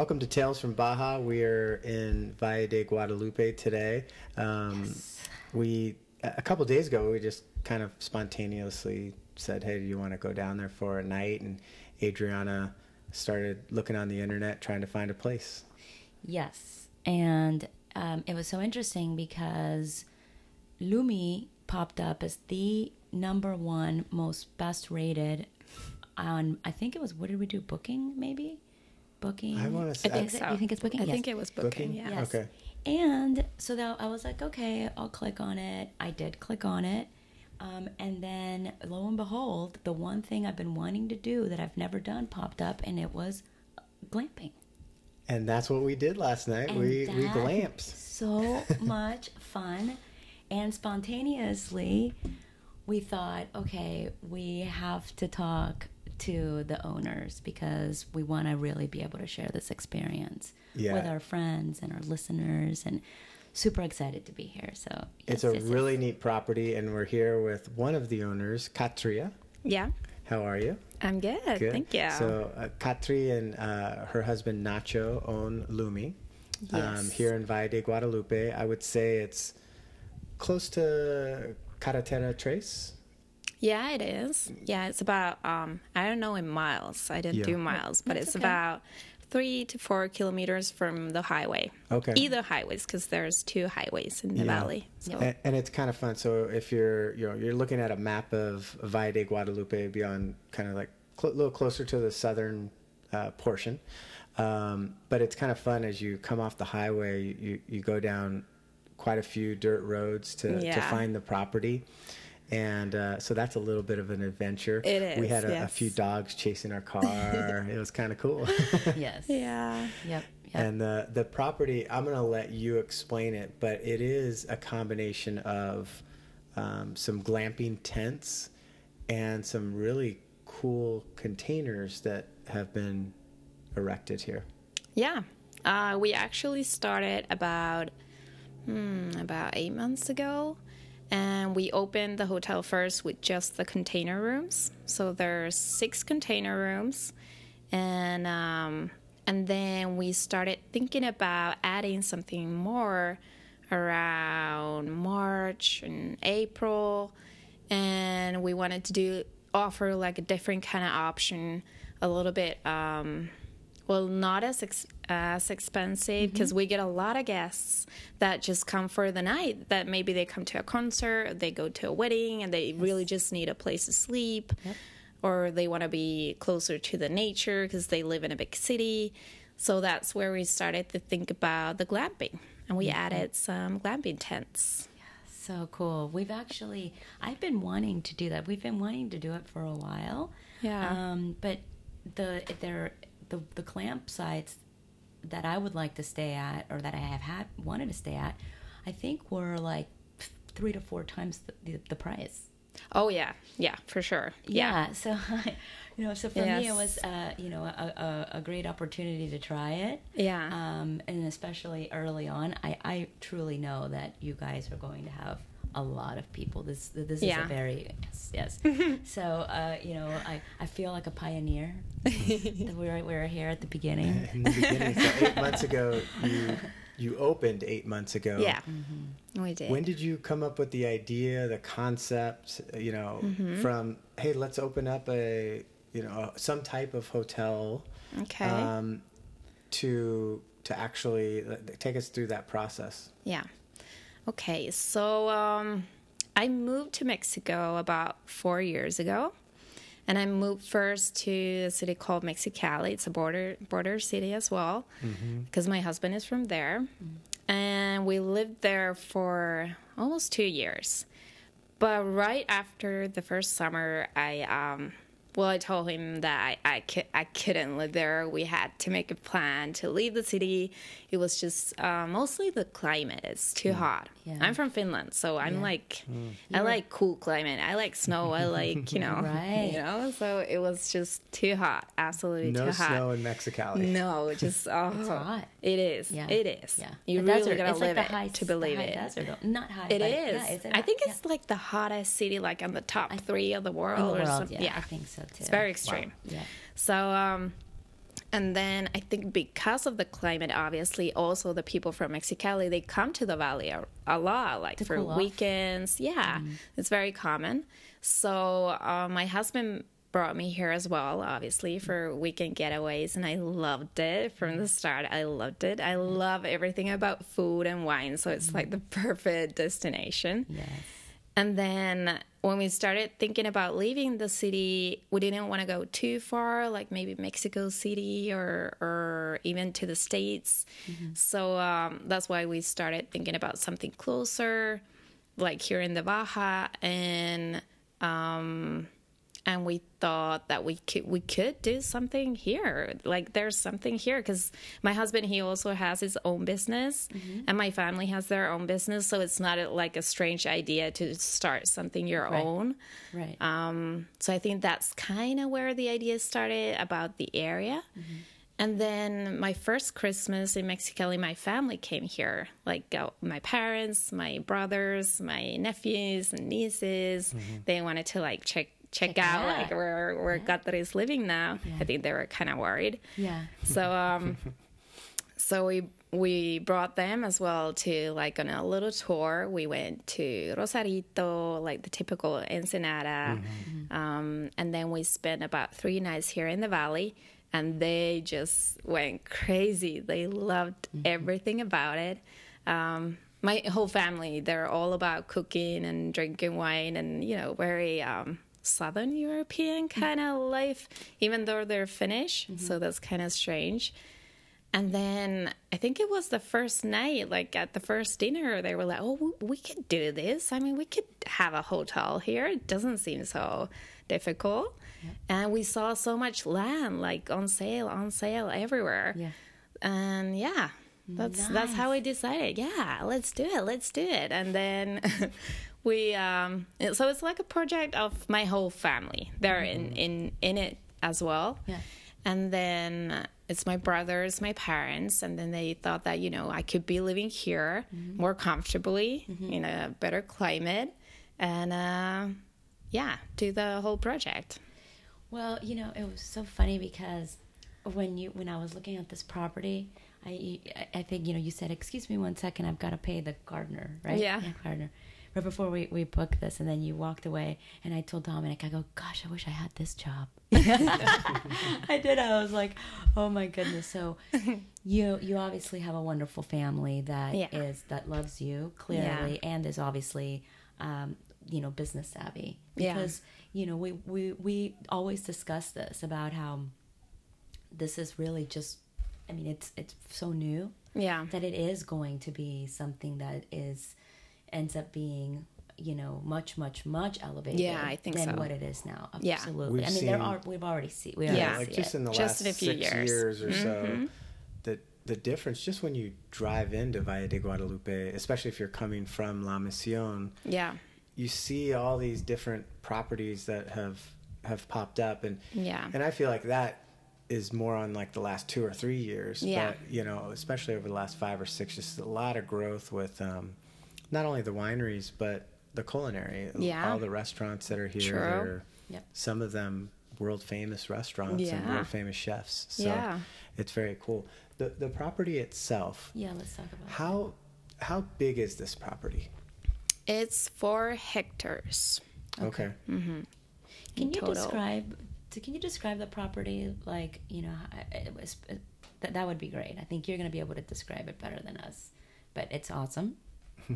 welcome to Tales from Baja. We're in Valle de Guadalupe today. Um, Yes. We a couple days ago we just kind of spontaneously said, "Hey, do you want to go down there for a night?" And Adriana started looking on the internet trying to find a place. Yes. And um, it was so interesting because Lumi popped up as the number one most best rated on, I think it was, what did we do? Booking, maybe? Booking? I wanna say- Is I it- think You think it's booking? I Yes. think it was booking. Booking? Yeah. Yes. Okay. And so that I was like, okay, I'll click on it. I did click on it. Um, and then lo and behold, the one thing I've been wanting to do that I've never done popped up, and it was glamping. And that's what we did last night. And we we that- glamps. So much fun. And spontaneously, we thought, okay, we have to talk to the owners because we want to really be able to share this experience Yeah. with our friends and our listeners and super excited to be here. So It's a yes, yes. really neat property, and we're here with one of the owners, Katria. Yeah. How are you? I'm good. Good. Thank you. So, uh, Katri and uh, her husband Nacho own Lumi um, here in Valle de Guadalupe. I would say it's close to Carretera Tres. Yeah, it is. Yeah, it's about um I don't know in miles. I didn't Yeah. do miles, but That's it's okay. about three to four kilometers from the highway. Okay. Either highways, because there's two highways in the Yeah. valley. So And, and it's kind of fun. So if you're you know you're looking at a map of Valle de Guadalupe beyond kind of like a cl- little closer to the southern uh, portion, um, but it's kind of fun as you come off the highway. You you go down quite a few dirt roads to to find the property. And uh, so that's a little bit of an adventure. It We had a, a few dogs chasing our car. it was kind of cool. Yes. yeah. Yep. Yep. And the the property, I'm going to let you explain it, but it is a combination of um, some glamping tents and some really cool containers that have been erected here. Yeah. Uh, we actually started about hmm, about eight months ago, and we opened the hotel first with just the container rooms. So there's six container rooms, and um, and then we started thinking about adding something more around March and April, and we wanted to do offer like a different kind of option, a little bit. Um, well, not as ex- as expensive because we get a lot of guests that just come for the night. That maybe they come to a concert, they go to a wedding, and they really just need a place to sleep, or they want to be closer to the nature because they live in a big city. So that's where we started to think about the glamping, and we added some glamping tents. So cool. We've actually, I've been wanting to do that. We've been wanting to do it for a while. Yeah. Um, but the there the the glamp sites that I would like to stay at, or that I have had wanted to stay at, I think were like three to four times the, the, the price. Oh yeah, yeah, for sure. Yeah. So, you know, so for me, it was, uh, you know, a, a, a great opportunity to try it. Yeah. Um, and especially early on, I, I truly know that you guys are going to have a lot of people. This this is a very yes yes. so uh, you know, I, I feel like a pioneer. that we were we were here at the beginning. In the beginning, so eight months ago, you you opened eight months ago. Yeah, Mm-hmm. we did. When did you come up with the idea, the concept? You know, Mm-hmm. from hey, let's open up a you know some type of hotel. Okay. Um, to to actually take us through that process. Yeah. Okay, so um, I moved to Mexico about four years ago, and I moved first to a city called Mexicali. It's a border border city as well, because my husband is from there, and we lived there for almost two years. But right after the first summer, I um, well, I told him that I I, cou- I couldn't live there. We had to make a plan to leave the city. It was just uh, mostly the climate. It's too hot. Yeah. I'm from Finland, so I'm Yeah. like, I like cool climate. I like snow. I like you know, Right. you know. So it was just too hot. Absolutely No too hot. No snow in Mexicali. No, just oh, It's hot. It is. Yeah. It is. Yeah. You The really desert. gotta it's live like the it to believe high it. Desert. Not high. It but is. Yeah, is it I think yeah. it's like the hottest city, like on the top three of the world, in the or world. something. Yeah, I think so too. It's very Wow. extreme. Yeah. So, um, and then I think because of the climate, obviously, also the people from Mexicali they come to the valley a, a lot, like for cool off. weekends. Yeah, it's very common. So uh, my husband brought me here as well, obviously for weekend getaways, and I loved it from the start. I loved it. I love everything about food and wine, so it's like the perfect destination. Yes. And then when we started thinking about leaving the city, we didn't want to go too far, like maybe Mexico City or or even to the states. So um, that's why we started thinking about something closer, like here in the Baja, and um, and we thought that we could we could do something here like there's something here because my husband he also has his own business and my family has their own business so it's not a, like a strange idea to start something your Right. own Right. um, so I think that's kind of where the idea started about the area. And then my first Christmas in Mexicali, my family came here. Like uh, my parents, my brothers, my nephews and nieces. They wanted to like check check, out like where where Katri is living now. I think they were kind of worried. yeah. So um so we we brought them as well to like on a little tour. We went to Rosarito, like the typical Ensenada. Um, and then we spent about three nights here in the valley and they just went crazy. They loved everything about it. Um, my whole family, they're all about cooking and drinking wine and, you know, very um, Southern European mm-hmm. kind of life, even though they're Finnish. Mm-hmm. So that's kind of strange. And then I think it was the first night, like at the first dinner, they were like, "Oh, we, could do this. I mean, we could have a hotel here. It doesn't seem so difficult." And we saw so much land, like on sale, on sale everywhere. Yeah. And yeah, that's that's how we decided. Yeah, let's do it. Let's do it. And then we, um, so it's like a project of my whole family. They're in in in it as well. Yeah. And then it's my brothers, my parents, and then they thought that, you know, I could be living here more comfortably in a better climate and, uh, yeah, do the whole project. Well, you know, it was so funny because when you when I was looking at this property, I I think you know you said, "Excuse me one second, I've got to pay the gardener, right?" Yeah. gardener. Right before we we booked this, and then you walked away, and I told Dominic, I go, "Gosh, I wish I had this job." I did. I was like, "Oh my goodness!" So you you obviously have a wonderful family that is Yeah. that loves you clearly, and is obviously um, you know business savvy Yeah. because you know we we we always discuss this about how this is really just i mean it's it's so new Yeah. that it is going to be something that is ends up being you know much much much elevated Yeah, I think than so. what it is now Yeah. absolutely We've i mean there are we've already seen we Yeah. like just it. in the Just last in a few six years. or so, the the difference just when you drive into Valle de Guadalupe, especially if you're coming from La Misión, Yeah. you see all these different properties that have have popped up, and Yeah. and I feel like that is more on like the last two or three years. Yeah. But you know, especially over the last five or six, just a lot of growth with um, not only the wineries but the culinary. Yeah. All the restaurants that are here. True. They're, Yep. Some of them world famous restaurants and world famous chefs. So Yeah. it's very cool. The the property itself. yeah let's talk about How how big is this property? It's four hectares. Okay. Mm. Hmm. Can you total. describe? Can you describe the property? Like you know, it was that that would be great. I think you're going to be able to describe it better than us. But it's awesome.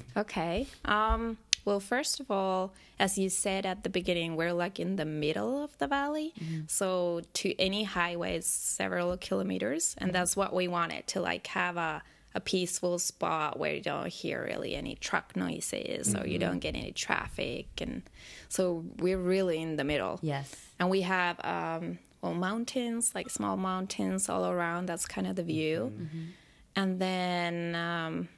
Okay. Um, well, first of all, as you said at the beginning, we're like in the middle of the valley. So to any highway is several kilometers. And that's what we wanted to like have a, a peaceful spot where you don't hear really any truck noises or you don't get any traffic. And so we're really in the middle. Yes. And we have um, well mountains, like small mountains all around. That's kind of the view. And then um,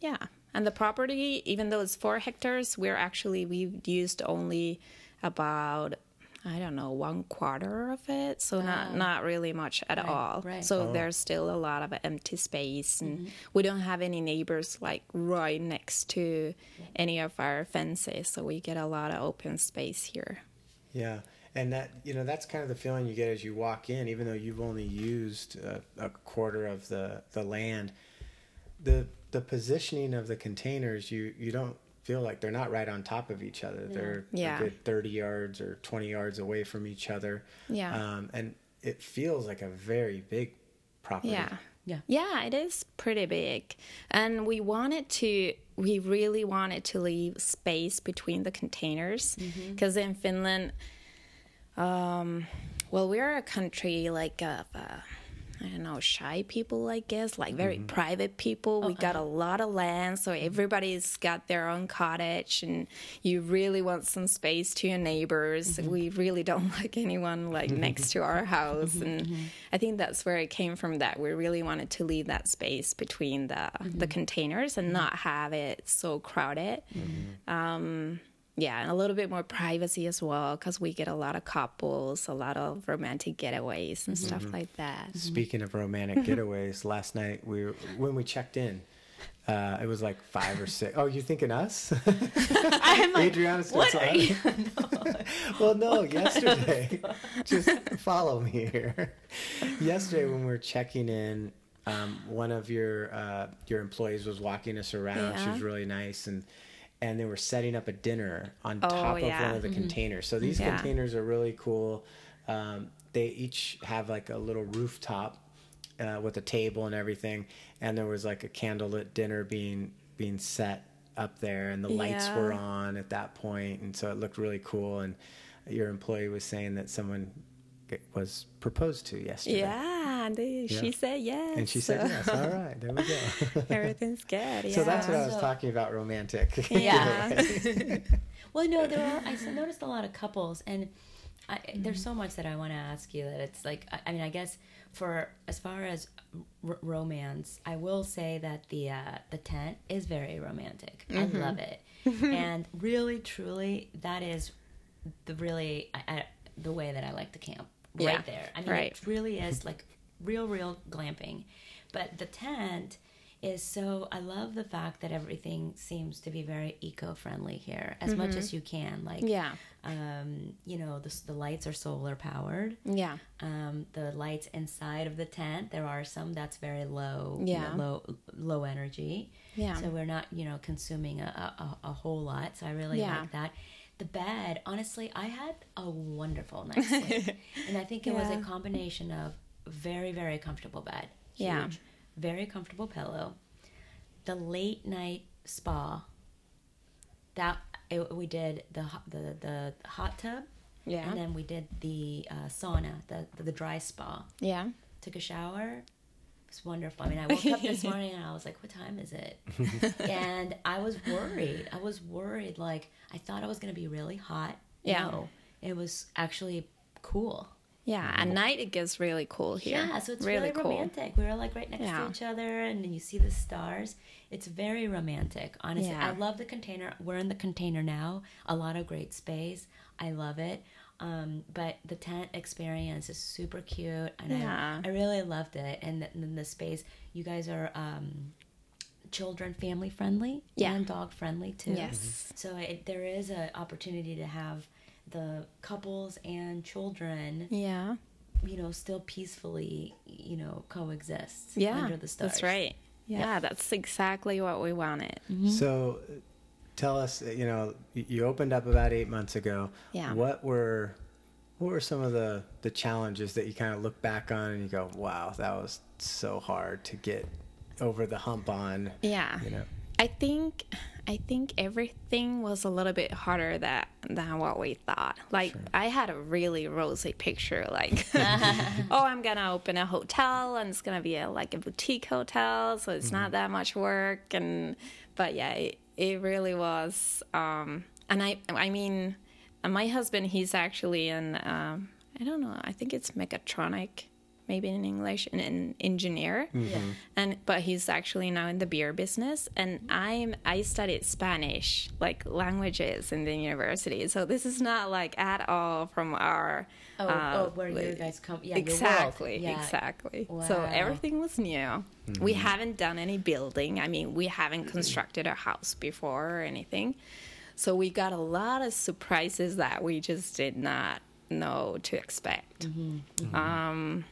yeah, and the property, even though it's four hectares, we're actually we've used only about I don't know one quarter of it, so not not really much at Right, all. right. So oh. there's still a lot of empty space, and mm-hmm. we don't have any neighbors like right next to any of our fences, so we get a lot of open space here. Yeah. and that you know that's kind of the feeling you get as you walk in, even though you've only used a, a quarter of the the land. The the positioning of the containers, you you don't feel like they're not right on top of each other. They're Yeah. a good thirty yards or twenty yards away from each other. Yeah. um, and it feels like a very big property. Yeah. Yeah. Yeah, it is pretty big. And we wanted to, we really wanted to leave space between the containers. Because in Finland, um, well, we're a country like of, uh, I don't know, shy people, I guess, like very mm-hmm. private people. We got a lot of land, so everybody's got their own cottage, and you really want some space to your neighbors. Mm-hmm. We really don't like anyone like next to our mm-hmm. house, and I think that's where it came from. That we really wanted to leave that space between the the containers and not have it so crowded. Um, yeah, and a little bit more privacy as well because we get a lot of couples, a lot of romantic getaways and stuff like that. Speaking of romantic getaways, last night we were, when we checked in, uh, it was like five or six. Oh, you thinking us? I'm like, Adriana what are you? well, no, yesterday. just follow me here. yesterday, when we were checking in, um, one of your uh, your employees was walking us around. She was really nice, and and they were setting up a dinner on Oh, top of one of the containers. So these Yeah. containers are really cool. Um, they each have like a little rooftop uh, with a table and everything, and there was like a candlelit dinner being being set up there, and the lights were on at that point, and so it looked really cool. And your employee was saying that someone was proposed to yesterday. Yeah, and they, Yeah. she said yes. And she said yes. All right, there we go. Everything's good. Yeah. So that's what I was So- talking about romantic. Yeah. Well, no, there are. I s- noticed a lot of couples, and I, there's so much that I want to ask you. That it's like, I, I mean, I guess for as far as r- romance, I will say that the uh, the tent is very romantic. I love it, and really, truly, that is the really I, I, the way that I like to camp. Right Yeah, there. I mean, right. it really is like real, real glamping. But the tent is so. I love the fact that everything seems to be very eco-friendly here, as much as you can. Like, Yeah. um, you know, the, the lights are solar powered. Yeah. Um, the lights inside of the tent, there are some that's very low, you know, Yeah. low, low energy. Yeah. So we're not, you know, consuming a, a, a whole lot. So I really Yeah. like that. The bed, honestly, I had a wonderful night's sleep, and I think it was a combination of very, very comfortable bed, huge, Yeah. very comfortable pillow, the late night spa. That it, we did the the the hot tub, Yeah. and then we did the uh, sauna, the, the the dry spa. Yeah. Took a shower. It was wonderful. I mean, I woke up this morning and I was like, "What time is it?" and I was worried. I was worried. Like I thought I was going to be really hot. Yeah. No, it was actually cool. Yeah. At night it gets really cool here. Yeah, so it's really, cool. romantic. We were like right next Yeah. to each other, and then you see the stars. It's very romantic. Honestly, Yeah. I love the container. We're in the container now. A lot of great space. I love it. Um, but the tent experience is super cute, and Yeah. I, I really loved it. And then the space, you guys are um, children family friendly Yeah. and dog friendly too. Yes. So it, there is an opportunity to have the couples and children Yeah. you know, still peacefully, you know, coexist Yeah. under the stars. That's right. Yeah, that's exactly what we wanted. So, tell us. Uh, you know, you opened up about eight months ago. Yeah. What were what were some of the the challenges that you kind of look back on and you go, "Wow, that was so hard to get over the hump on." Yeah. You know. I think I think everything was a little bit harder that than what we thought. Like I had a really rosy picture, like oh, I'm gonna open a hotel and it's gonna be a, like a boutique hotel, so it's not mm-hmm. that much work. And but yeah, it, it really was. Um, and I I mean, my husband, he's actually in, um, I don't know, I think it's mechatronic. Maybe in English, an, an engineer, and but he's actually now in the beer business. And i'm i studied spanish like languages in the university. So this is not like at all from our Oh, uh, oh where you guys come? Yeah, exactly Yeah. exactly. So everything was new. We haven't done any building. I mean we haven't constructed a house before or anything. So we got a lot of surprises that we just did not know to expect. Um,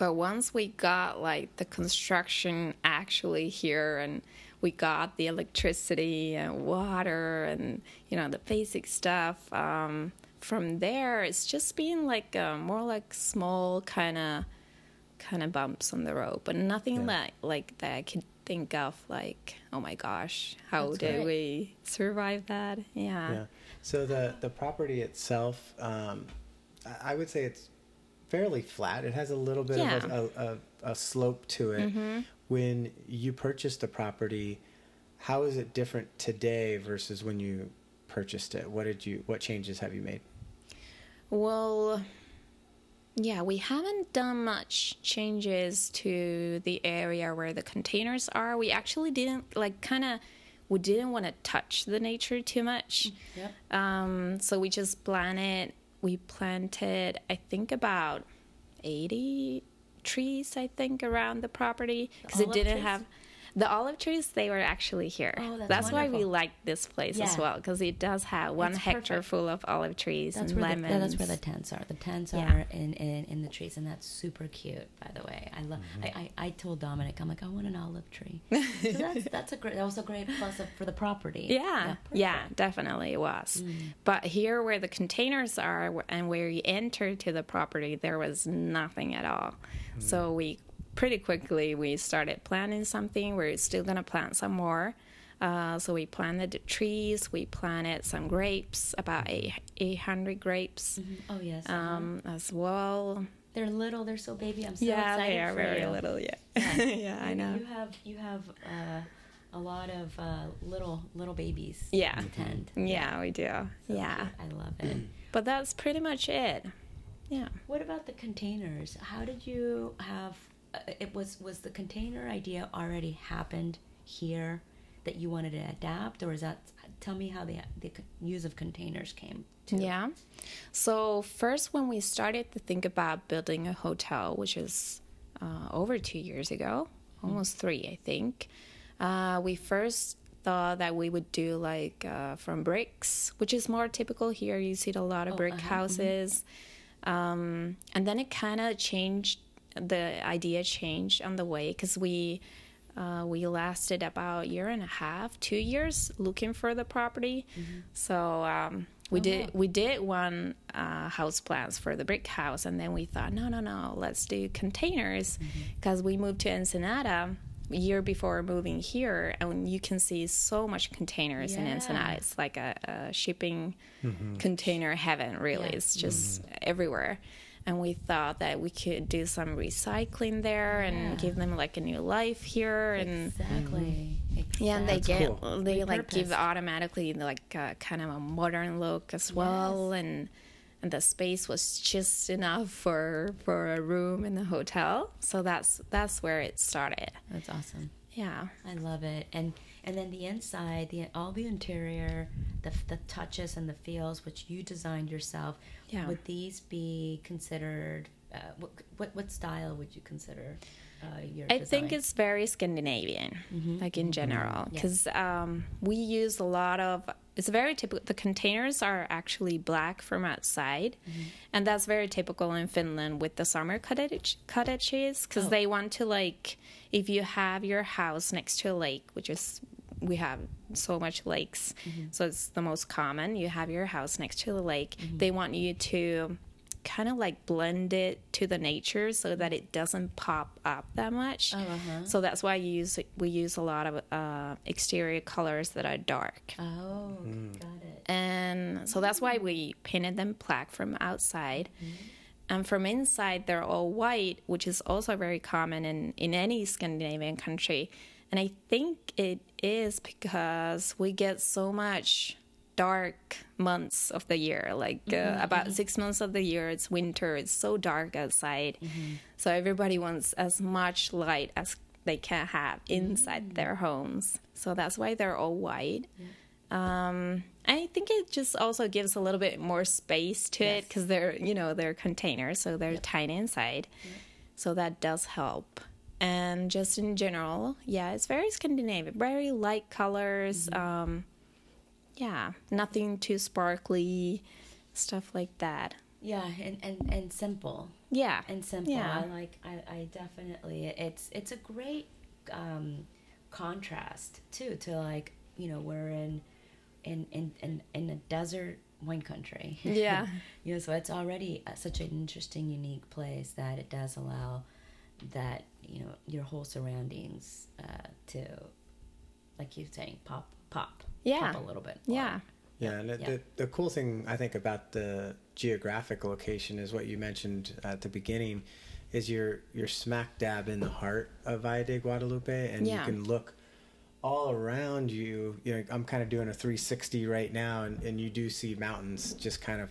but once we got like the construction actually here and we got the electricity and water and you know the basic stuff um, from there it's just been like uh, more like small kind of kind of bumps on the road but nothing Yeah. like like that i could think of like oh my gosh how That's did great. we survive that yeah, Yeah. So the the property itself, um, I would say it's fairly flat. It has a little bit of a, a, a, a slope to it. When you purchased the property, how is it different today versus when you purchased it? What did you? What changes have you made? Well, yeah, we haven't done much changes to the area where the containers are. We actually didn't like kind of we didn't want to touch the nature too much. Yep. Um, so we just planted. We planted, I think, about eighty trees. I think around the property because it didn't trees? have. The olive trees, they were actually here. Oh, that's why we like this place as well because it does have one It's hectare perfect. full of olive trees That's and where the, lemons. that's where the tents are. The tents Yeah. are in, in, in the trees, and that's super cute. By the way, I love. I, I, I told Dominic, I'm like, I want an olive tree. so that's that's a great. That was a great plus of, for the property. Yeah, yeah, perfect. definitely it was. Mm. But here, where the containers are and where you enter to the property, there was nothing at all. So we pretty quickly we started planting something. We're still gonna plant some more. Uh, so we planted the trees. We planted some grapes, about eight hundred grapes, Oh yes. uh-huh. um, as well. they're little. They're so baby. I'm so yeah, excited they are very you. little. Yeah, Yeah. yeah, I know. You have you have uh, a lot of uh, little little babies. Yeah. To tend. Yeah, we do. So yeah, cute. I love it. but that's pretty much it. Yeah. What about the containers? How did you have? Uh, it was was the container idea already happened here that you wanted to adapt, or is that? Tell me how the the use of containers came. To. Yeah. So first, when we started to think about building a hotel, which is uh, over two years ago, almost three, I think, uh, we first thought that we would do like uh, from bricks, which is more typical here. You see a lot of Oh, brick uh-huh, houses, um, and then it kind of changed. The idea changed on the way because we. Uh, we lasted about a year and a half, two years looking for the property. So um, we Oh, did wow. we did one uh, house plans for the brick house, and then we thought, no, no, no, let's do containers because we moved to Ensenada a year before moving here, and you can see so much containers in Yeah. Ensenada. It's like a, a shipping container heaven, really. Yeah. It's just everywhere. And we thought that we could do some recycling there Yeah. and give them like a new life here, and Exactly. yeah, and they That's get cool. they like give automatically like uh, kind of a modern look as well, and and the space was just enough for for a room in the hotel. So that's that's where it started. That's awesome. Yeah, I love it. And and then the inside, the all the interior, the the touches and the feels which you designed yourself. Yeah. Would these be considered? Uh, what, what what style would you consider uh, your? I think it's very Scandinavian, mm-hmm. like in mm-hmm. general, Yeah. because um, we use a lot of. It's very typical. The containers are actually black from outside, mm-hmm. and that's very typical in Finland with the summer cottage cottages, because Oh. they want to like if you have your house next to a lake, which is we have so much lakes, so it's the most common. You have your house next to the lake. They want you to kind of like blend it to the nature so that it doesn't pop up that much. Oh, uh-huh. So that's why you use we use a lot of uh, exterior colors that are dark, Oh, got it. and so that's why we painted them black from outside. And from inside, they're all white, which is also very common in, in any Scandinavian country. And I think it is because we get so much dark months of the year. Like uh, about six months of the year, it's winter, it's so dark outside. So everybody wants as much light as they can have inside their homes. So that's why they're all white. Um, I think it just also gives a little bit more space to it because they're, you know, they're containers, so they're tiny inside. So that does help. And just in general, yeah, it's very Scandinavian, very light colors. Um, yeah, nothing too sparkly. stuff like that. Yeah, and, and, and simple. Yeah. And simple. Yeah. I like I, I definitely it's it's a great um contrast too to like, you know, we're in in in in, in a desert wine country. Yeah. you know, so it's already such an interesting unique place that it does allow that, you know, your whole surroundings uh to like you're saying pop pop Yeah. pop a little bit. more. Yeah. Yeah, and Yeah. The, the cool thing I think about the geographic location is what you mentioned at the beginning, is you're you're smack dab in the heart of Valle de Guadalupe, and Yeah. you can look all around you. You know, I'm kind of doing a 360 right now, and, and you do see mountains just kind of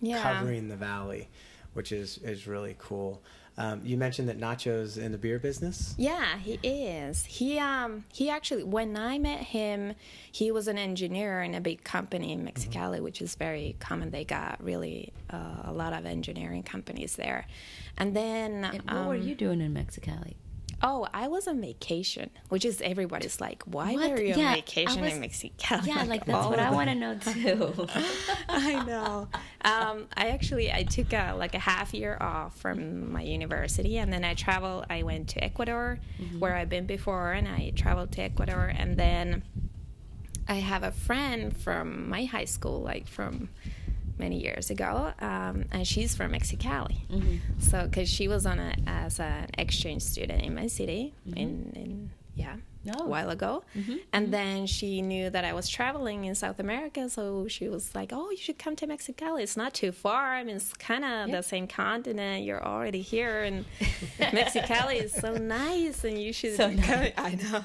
Yeah. covering the valley, which is is really cool. Um, you mentioned that Nacho's in the beer business. Yeah, he is. He um he actually when I met him, he was an engineer in a big company in Mexicali, which is very common. They got really uh, a lot of engineering companies there, and then And what were um, you doing in Mexicali? Oh, I was on vacation, which is everybody's like, why What? were you Yeah, on vacation was- in Mexico? Yeah, like that's what I want to know too. I know. Um, I actually I took a, like a half year off from my university, and then I traveled. I went to Ecuador, where I've been before, and I traveled to Ecuador, and then I have a friend from my high school, like from many years ago, um, and she's from Mexicali. Mm-hmm. So, because she was on a as an exchange student in my city, mm-hmm. in in yeah, Oh. a while ago, mm-hmm. and then she knew that I was traveling in South America, so she was like, "Oh, you should come to Mexicali. It's not too far. I mean, it's kind of the same continent. You're already here, and Mexicali is so nice, and you should So come." nice. I know.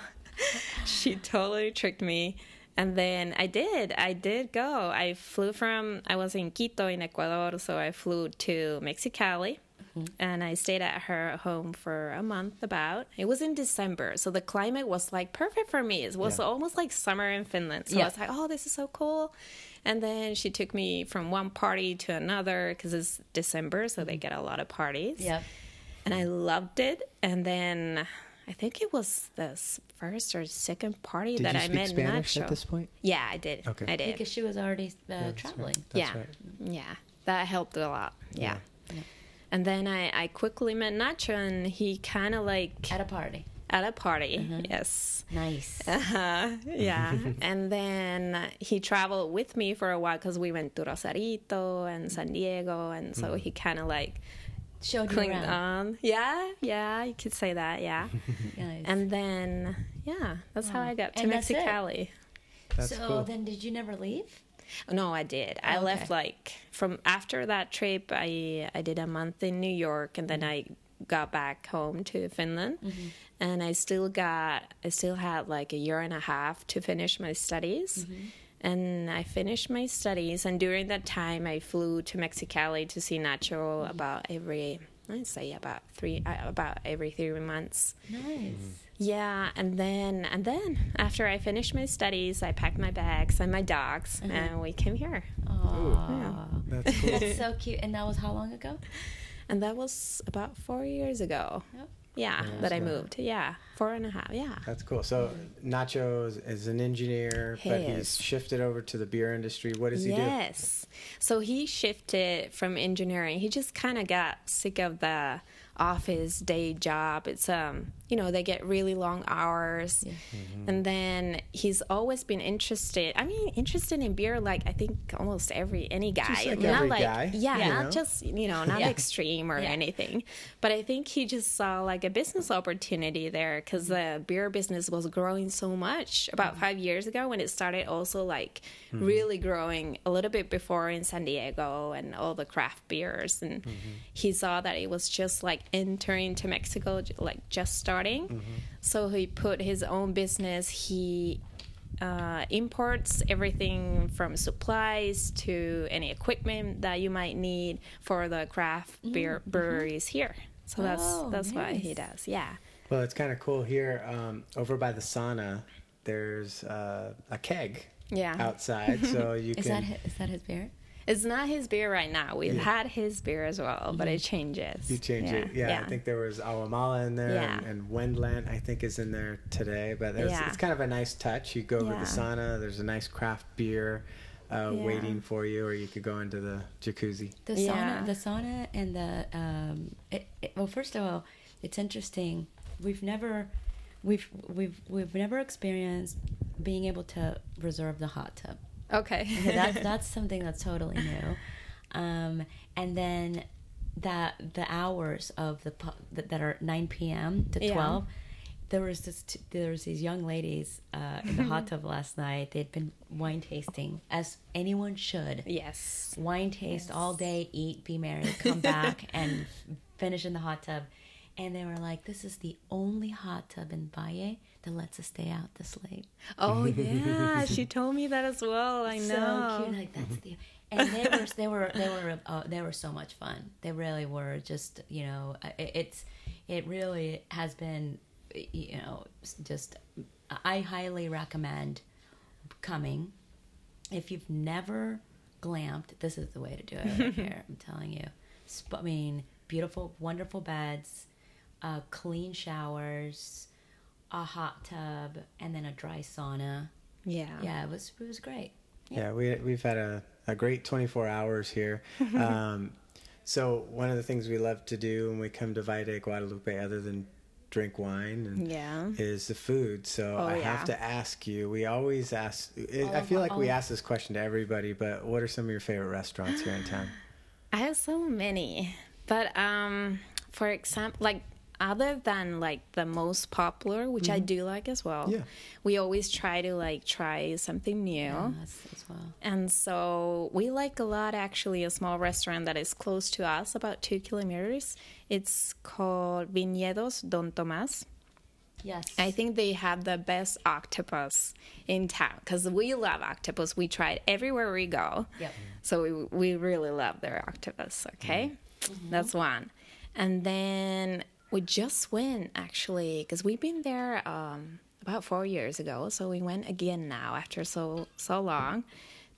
she totally tricked me. And then I did. I did go. I flew from, I was in Quito in Ecuador, so I flew to Mexicali mm-hmm. and I stayed at her home for a month about. It was in December, so the climate was like perfect for me. It was Yeah. almost like summer in Finland. So Yeah. I was like, oh, this is so cool. And then she took me from one party to another because it's December, so they mm-hmm. get a lot of parties Yeah. and I loved it. And then I think it was the first or second party Did that you I speak met Spanish Nacho. at this point? Yeah, I did. Okay. I did. Because she was already uh, That's traveling. right. That's yeah, right. yeah, that helped a lot. Yeah. Yeah. And then I, I quickly met Nacho, and he kind of like At a party. at a party. Mm-hmm. Yes. Nice. Uh-huh. Yeah. and then he traveled with me for a while because we went to Rosarito and San Diego. And so Mm. he kind of like Showed you around. on. Yeah. Yeah. You could say that. Yeah. Nice. and then, yeah, that's how I got to And that's? Mexicali. That's so cool. then, did you never leave? No, I did. I Oh, left like from after that trip. I I did a month in New York, and then I got back home to Finland, Mm-hmm. and I still got I still had like a year and a half to finish my studies. Mm-hmm. And I finished my studies, and during that time, I flew to Mexicali to see Nacho Mm-hmm. about every I'd say about three uh, about every three months. Nice. Yeah, and then and then after I finished my studies, I packed my bags and my dogs, Uh-huh. and we came here. Oh, That's cool. that's so cute. And that was how long ago? And that was about four years ago. Yep. Yeah, Yeah, that I moved. Yeah, four and a half. Yeah. That's cool. So Nacho is, is an engineer, He but is. he's shifted over to the beer industry. What does he do? yes. So he shifted from engineering. He just kind of got sick of the office day job. It's um, you know, they get really long hours. Yeah. Mm-hmm. And then he's always been interested. I mean, interested in beer like I think almost every any guy. like not every like guy, yeah, you not know? just you know, not Yeah. extreme or Yeah. anything. But I think he just saw like a business opportunity there because the beer business was growing so much about mm-hmm. five years ago when it started also like mm-hmm. really growing a little bit before in San Diego and all the craft beers and he saw that it was just like entering to Mexico like just starting so he put his own business he uh, imports everything from supplies to any equipment that you might need for the craft beer breweries here. So that's Oh, that's what he does. Yeah. Well, it's kind of cool here. Um, over by the sauna, there's uh, a keg Yeah. outside, so you Is can that his, is that his beer? It's not his beer right now. We've Yeah. had his beer as well, but it changes. you change it. Yeah, I think there was Agua Mala in there, Yeah. and, and Wendlandt I think is in there today. But there's, Yeah. it's kind of a nice touch. You go over Yeah. the sauna. There's a nice craft beer. uh, Yeah. waiting for you, or you could go into the jacuzzi. The Yeah. sauna, the sauna, and the um. It, it, well, first of all, it's interesting. We've never, we've we've we've never experienced being able to reserve the hot tub. Okay. Okay, that's that's something that's totally new. Um, and then that the hours of the that, that are 9 p.m. to Yeah. 12. There was this t- there was these young ladies uh, in the hot tub last night. They'd been wine tasting as anyone should. yes. Wine taste all day, eat, be merry, come back and finish in the hot tub. And they were like, "This is the only hot tub in Valle that lets us stay out this late." Oh yeah, she told me that as well. I know. So cute. Like that's the and they were they were they were uh, they were so much fun. They really were. Just you know, it, it's it really has been you know just I highly recommend coming if you've never glamped. This is the way to do it right here. I'm telling you. I mean, beautiful, wonderful beds, uh, clean showers, a hot tub, and then a dry sauna. Yeah. Yeah, it was it was great. Yeah, we we've had a, a great 24 hours here. Um, so one of the things we love to do when we come to Valle de Guadalupe, other than drink wine, and Yeah. is the food. So Oh, I yeah. have to ask you. We always ask. I I feel our- like we ask this question to everybody, but what are some of your favorite restaurants here in town? I have so many, but um, for example, like other than like the most popular, which I mm-hmm. do like as well. Yeah. We always try to like try something new. Yeah, well. And so we like a lot actually a small restaurant that is close to us, about two kilometers. It's called Viñedos Don Tomás. Yes. I think they have the best octopus in town because we love octopus. We try it everywhere we go. Yep. So we, we really love their octopus. Okay. Mm-hmm. That's one. And then we just went actually because we've been there um, about four years ago. So we went again now after so, so long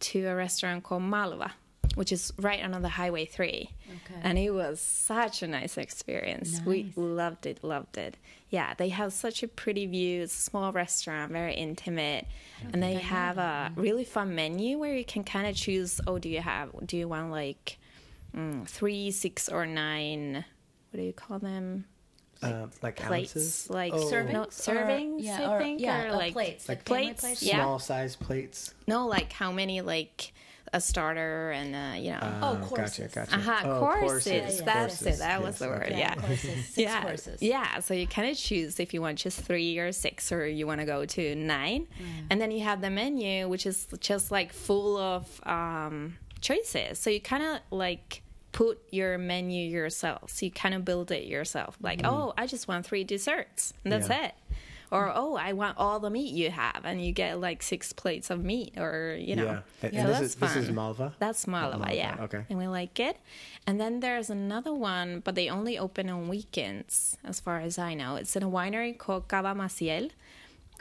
to a restaurant called Malva. Which is right on the Highway 3. Okay. And it was such a nice experience. We loved it, loved it. Yeah, they have such a pretty view. It's a small restaurant, very intimate, and they have a really fun menu where you can kind of choose. Oh, do you have? Do you want like mm, three, six, or nine? What do you call them? Uh, like Plates, ounces, like Oh, Servings? No, Or- yeah, I or- think, yeah, or uh, like plates, like plates. family plates? Yeah. small size plates. No, like how many? Like a starter and uh, you know. Oh, gotcha, courses. gotcha. Aha, Oh, courses. Yeah, That's courses. it. That was the word. okay. Yeah. courses, yeah. courses. Yeah. So you kind of choose if you want just three or six, or you want to go to nine, and then you have the menu, which is just like full of um, choices. So you kind of like put your menu yourself. So you kind of build it yourself. Like, oh, I just want three desserts, and that's Yeah. it. Or oh, I want all the meat you have, and you get like six plates of meat, or you know. Yeah, and, So this that's is this is. Malva. That's Malava, Malva, yeah. okay. And we like it. And then there's another one, but they only open on weekends, as far as I know. It's in a winery called Cava Maciel.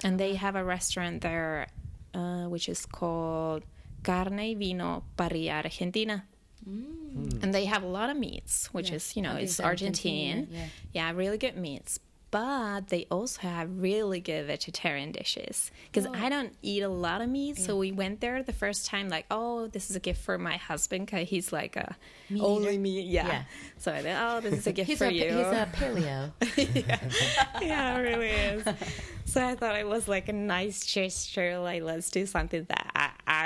And they have a restaurant there, uh, which is called Carne y Vino Parrilla Argentina. Mm. And they have a lot of meats, which Yeah, is, you know, it's Argentine. Argentinian, yeah. yeah, really good meats. But they also have really good vegetarian dishes. Because oh. I don't eat a lot of meat, so we went there the first time like, oh, this is a gift for my husband because he's like a Meat only meat. Yeah. Yeah. So I thought, oh, this is a gift He's for a you. he's a paleo. yeah, it really is. So I thought it was like a nice gesture, like let's do something that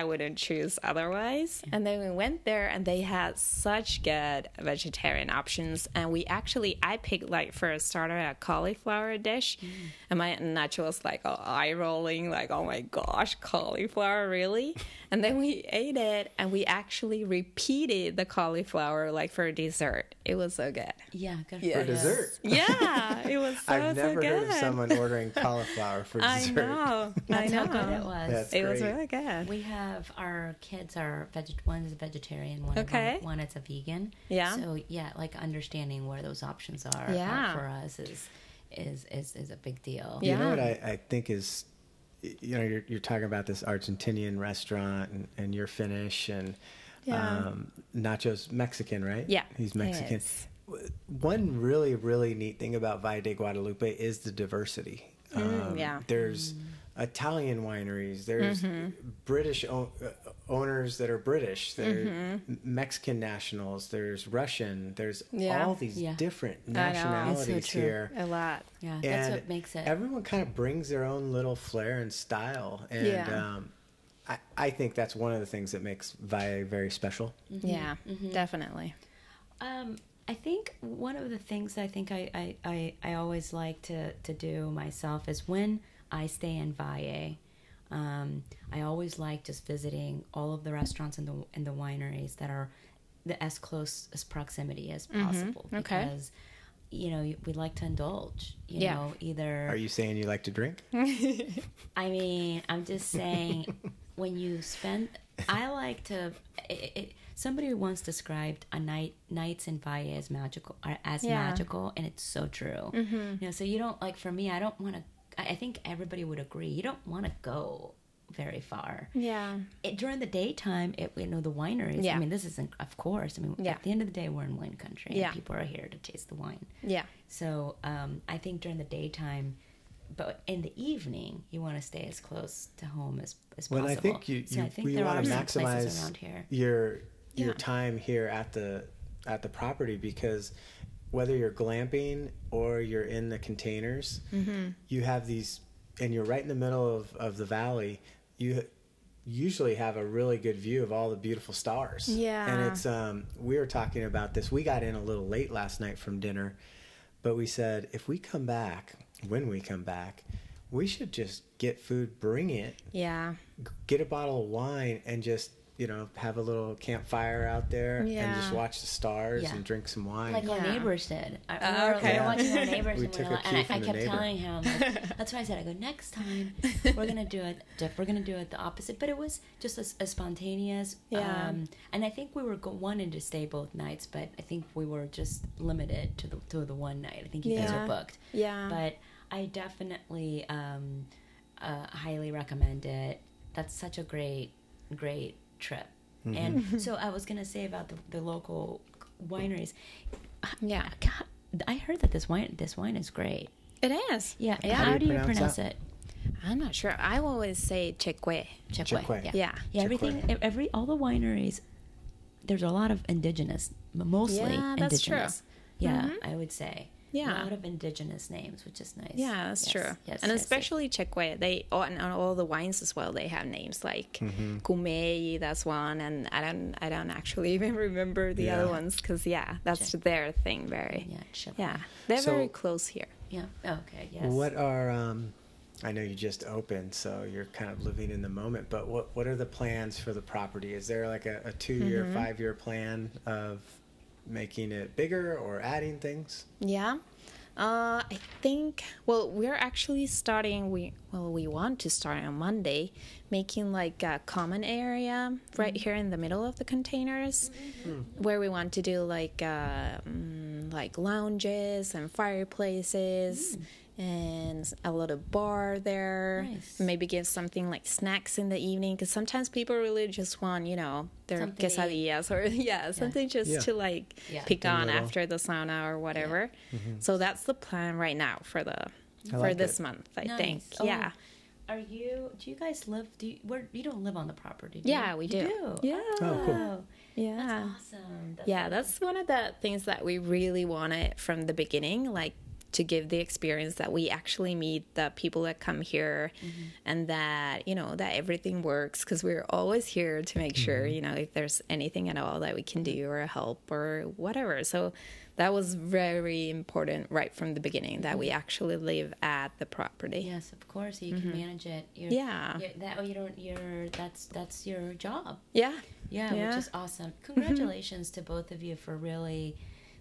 I, I wouldn't choose otherwise. And then we went there and they had such good vegetarian options. And we actually, I picked like for a starter a cauliflower dish. Mm. And my Nacho was like oh, eye rolling, like, oh my gosh, cauliflower, really? and then we ate it and we actually repeated the cauliflower like for dessert. It was so good. Yeah, good Yeah. For you. dessert. Yeah, it was so, good. I've so never good. heard of someone ordering cauliflower for dessert. I dessert. know. I That's know. how good it was. That's it was great. really good. We have our kids are veget. One is a vegetarian. One, Okay. one, one is a vegan. Yeah. So yeah, like understanding where those options are, are Yeah. for us is is is is a big deal. You know what I, I think is, you know, you're, you're talking about this Argentinian restaurant and, and you're Finnish and Yeah. um, Nacho's Mexican, right? Yeah, He's he Mexican. is. One really, really neat thing about Valle de Guadalupe is the diversity. Um, Mm, yeah. There's Italian wineries, there's Mm-hmm. British o- uh, owners owners that are British, there's Mexican nationals, there's Russian, there's Yeah. all these Yeah. different I know. It's so nationalities here. A lot. Yeah, that's what makes it. Everyone kind of brings their own little flair and style, and Yeah. um, I, I think that's one of the things that makes Valle very special. Yeah, definitely. Um, I think one of the things I think I, I, I, I always like to, to do myself is when I stay in Valle, um, I always like just visiting all of the restaurants and the and the wineries that are the as close as proximity as possible Okay. because you know we like to indulge. You Yeah. know, either Are you saying you like to drink? I mean, I'm just saying, when you spend, I like to. It, it, somebody once described a night nights in Valle as magical, uh, as Yeah. magical, and it's so true. You know, so you don't like. For me, I don't want to. I I think everybody would agree. You don't want to go very far. Yeah. It, during the daytime, it, you know, the wineries. Yeah. I mean, this isn't, of course. I mean, Yeah. at the end of the day, we're in wine country. And Yeah. people are here to taste the wine. Yeah. So um, I think during the daytime, but in the evening, you want to stay as close to home as, as Well, possible. I think you so you, I think you there want are to maximize around here. your your Yeah. time here at the at the property because whether you're glamping or you're in the containers, Mm-hmm. you have these, and you're right in the middle of, of the valley. You usually have a really good view of all the beautiful stars. Yeah. and it's um we were talking about this. We got in a little late last night from dinner, but we said if we come back, when we come back, we should just get food, bring it, Yeah. get a bottle of wine and just you know have a little campfire out there and just watch the stars Yeah. and drink some wine. Like our neighbors did. I, Oh, we, were, okay. we were watching our neighbors, We and, took we a were, cue and I, I kept neighbor. telling him. Like, that's why I said, I go next time we're gonna do it. diff- We're gonna do it the opposite. But it was just a, as spontaneous. Yeah. Um, and I think we were go- wanting to stay both nights, but I think we were just limited to the to the one night. I think you guys Yeah. were booked. Yeah. But I definitely um, uh, highly recommend it. That's such a great, great trip. And so I was gonna say about the, the local wineries. Yeah. God, I heard that this wine this wine is great. It is. Yeah. and Yeah. How do you pronounce pronounce it? I'm not sure. I always say Chekwe. Chekwe. Chekwe. Yeah. Yeah. Yeah. Everything. Every all the wineries. There's a lot of indigenous, mostly Yeah, that's true. indigenous. Yeah, mm-hmm. I would say. Yeah. A lot of indigenous names, which is nice. Yeah, that's Yes, true. Yes, and yes, yes. especially Chekwe, they oh, and on all the wines as well. They have names like Mm-hmm. Kumei, that's one, and I don't, I don't actually even remember the Yeah. other ones because yeah, that's their thing. Very, Yeah, Chekwe. yeah, they're So- very close here. Yeah. Okay. Yes. What are um, I know you just opened, so you're kind of living in the moment. But what what are the plans for the property? Is there like a, a two year, Mm-hmm. five year plan of making it bigger or adding things? Yeah. Uh, I think well we're actually starting we well we want to start on Monday making like a common area right here in the middle of the containers where we want to do like uh, mm, like lounges and fireplaces and a little bar there Nice. maybe give something like snacks in the evening because sometimes people really just want you know their Something to eat. quesadillas or yeah something just Yeah. to like Yeah. pick on after the sauna or whatever. So that's the plan right now for the for like this it. month. I Nice. think. Oh, Yeah. Are you? Do you guys live? Do you? Where you don't live on the property? Do Yeah, you? we You do. Yeah. Oh, cool. Oh, Yeah. That's awesome. That's yeah, awesome. that's one of the things that we really wanted from the beginning, like to give the experience that we actually meet the people that come here Mm-hmm. and that, you know, that everything works because we're always here to make sure, Mm-hmm. you know, if there's anything at all that we can do or help or whatever. So that was very important right from the beginning that we actually live at the property. Yes, of course. You can manage it. You're, Mm-hmm. Yeah. you're- that way you don't. You're. That's that's your job. Yeah. Yeah, Yeah. which is awesome. Congratulations to both of you for really,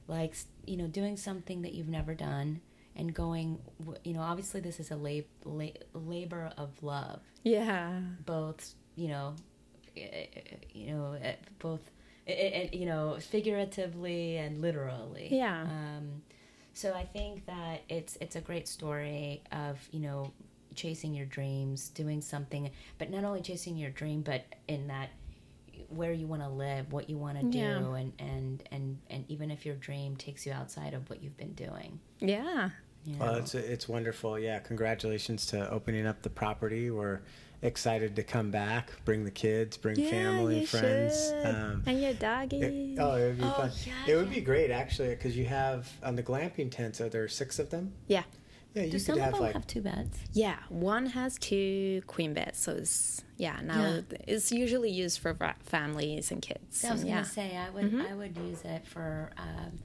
like, you know, doing something that you've never done and going you know, obviously this is a lab, la- labor of love. Yeah. Both, you know, eh, eh, you know, eh, both, you know, figuratively and literally. Yeah. Um, so I think that it's it's a great story of you know chasing your dreams, doing something, but not only chasing your dream, but in that where you want to live, what you want to do, Yeah. and and and and even if your dream takes you outside of what you've been doing. Yeah. you Well, it's it's wonderful. Yeah, congratulations to opening up the property. We're excited to come back, bring the kids, bring family, you friends. Um, and your doggy. it- oh, it would be Oh, fun. yeah, it would be great actually because you have on the glamping tents. Are there six of them? yeah. Yeah, you Do could some of have them like have two beds? Yeah, one has two queen beds, so it's yeah. Now Yeah. it's usually used for families and kids. I was and gonna say I would I would use it for. Um,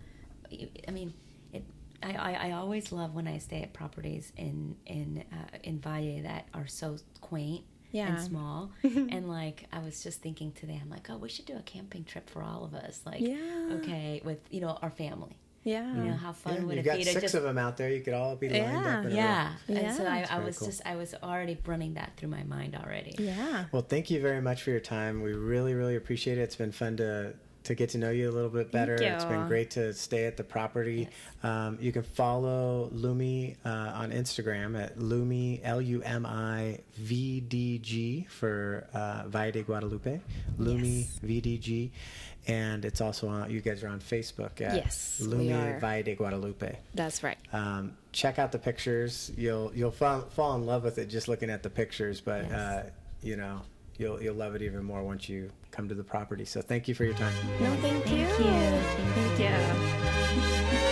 I mean, it. I, I, I always love when I stay at properties in in uh, in Valle that are so quaint Yeah. and small. and like I was just thinking today, I'm like, oh, we should do a camping trip for all of us. Like, Yeah. okay, with you know our family. Yeah. You know how fun yeah, would you've it got be to six just of them out there. You could all be lined Yeah. up. In a yeah. And so I, I was cool. just I was already running that through my mind already. Yeah. Well, thank you very much for your time. We really, really appreciate it. It's been fun to to get to know you a little bit better. It's been great to stay at the property. Um, you can follow Lumi uh, on Instagram at Lumi L U M I V D G for uh, Valle de Guadalupe. Lumi Yes. VDG, and it's also on. You guys are on Facebook at Yes, we Lumi are. Valle de Guadalupe. That's right. Um, check out the pictures. You'll you'll fall, fall in love with it just looking at the pictures. But Yes. uh, you know you'll you'll love it even more once you come to the property. So thank you for your time. No, thank, you. Thank you. Thank you.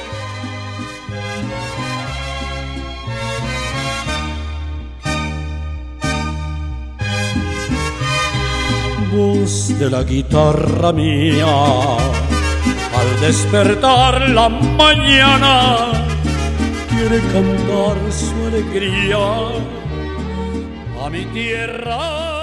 Voz de la guitarra mía. Al despertar la mañana, quiere cantar su alegría a mi tierra.